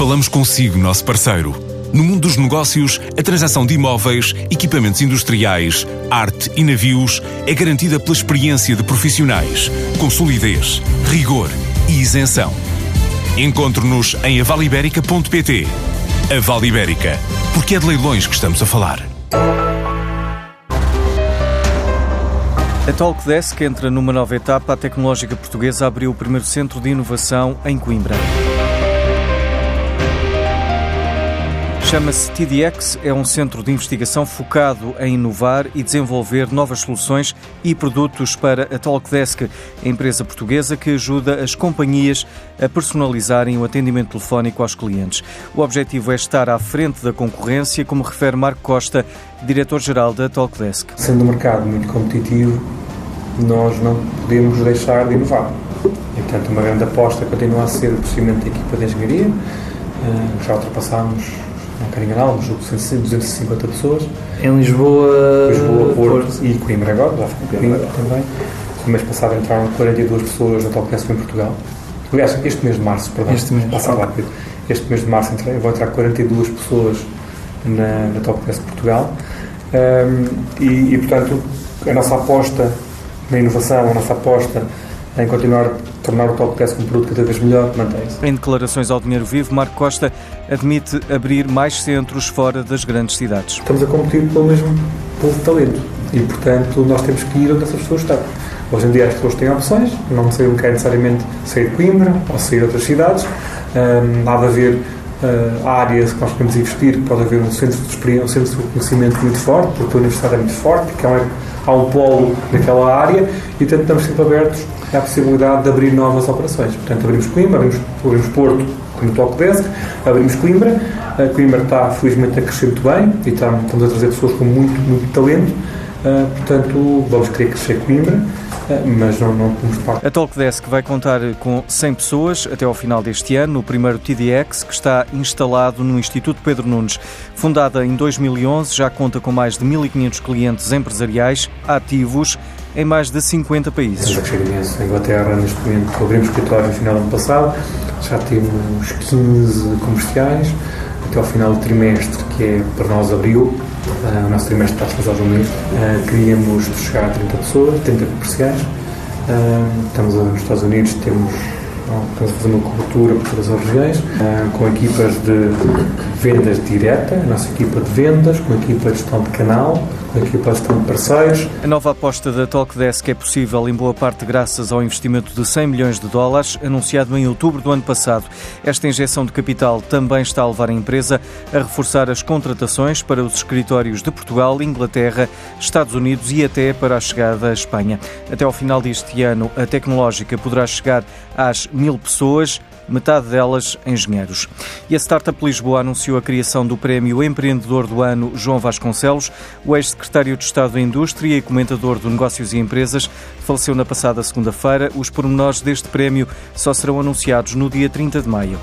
Falamos consigo, nosso parceiro. No mundo dos negócios, a transação de imóveis, equipamentos industriais, arte e navios é garantida pela experiência de profissionais, com solidez, rigor e isenção. Encontre-nos em avaliberica.pt. A Vale Ibérica, porque é de leilões que estamos a falar. A Talkdesk entra numa nova etapa. A tecnológica portuguesa abriu o primeiro centro de inovação em Coimbra. Chama-se TDX, é um centro de investigação focado em inovar e desenvolver novas soluções e produtos para a Talkdesk, a empresa portuguesa que ajuda as companhias a personalizarem o atendimento telefónico aos clientes. O objetivo é estar à frente da concorrência, como refere Marco Costa, diretor-geral da Talkdesk. Sendo o mercado muito competitivo, nós não podemos deixar de inovar. E, portanto, uma grande aposta continua a ser o crescimento da equipa de engenharia. Eh, já ultrapassámos não quero um jogo de 250 pessoas. Em Lisboa, Lisboa Porto, Porto. e Coimbra agora, já ficou Coimbra também. No mês passado entraram 42 pessoas na Talkdesk em Portugal. Aliás, este mês de março, perdão, este mês, passa rápido. Este mês de março vão entrar 42 pessoas na, na Talkdesk Portugal. Um, e, e, portanto, a nossa aposta na inovação, a nossa aposta em continuar a tornar o Talkdesk um produto cada vez melhor, mantém-se. Em declarações ao Dinheiro Vivo, Marco Costa admite abrir mais centros fora das grandes cidades. Estamos a competir pelo mesmo povo de talento e, portanto, nós temos que ir onde essas pessoas estão. Hoje em dia as pessoas têm opções, não sei o que é necessariamente sair de Coimbra ou sair de outras cidades, nada a ver uh, áreas que nós podemos investir, pode haver um centro de experiência, um centro de conhecimento muito forte, porque a universidade é muito forte, que há, há um polo naquela área e, portanto, estamos sempre abertos à possibilidade de abrir novas operações. Portanto, abrimos Coimbra, abrimos, abrimos Porto como Talkdesk, abrimos Coimbra, a Coimbra está, felizmente, a crescer muito bem e está, estamos a trazer pessoas com muito, muito talento, uh, portanto, vamos querer crescer Coimbra mas não, não temos parte. A Talkdesk vai contar com 100 pessoas até ao final deste ano, no primeiro TDX, que está instalado no Instituto Pedro Nunes. Fundada em 2011, já conta com mais de 1.500 clientes empresariais ativos em mais de 50 países. A crescer imenso. Inglaterra, neste momento, abrimos escritório no final do ano passado, já temos 15 comerciais. Até ao final do trimestre, que é para nós abril, Uh, o nosso trimestre está um mês. Uh, queríamos chegar a 30 pessoas, 30 comerciais. Uh, estamos nos Estados Unidos, temos estamos a fazer uma cobertura por todas as regiões, com equipas de vendas direta, a nossa equipa de vendas, com equipa de gestão de canal, aqui para de parceiros. A nova aposta da Talkdesk é possível em boa parte graças ao investimento de 100 milhões de dólares anunciado em outubro do ano passado. Esta injeção de capital também está a levar a empresa a reforçar as contratações para os escritórios de Portugal, Inglaterra, Estados Unidos e até para a chegada à Espanha. Até ao final deste ano, a tecnológica poderá chegar às mil pessoas metade delas engenheiros. E a Startup Lisboa anunciou a criação do Prémio Empreendedor do Ano João Vasconcelos. O ex-secretário de Estado da Indústria e comentador do Negócios e Empresas faleceu na passada segunda-feira. Os pormenores deste prémio só serão anunciados no dia 30 de maio.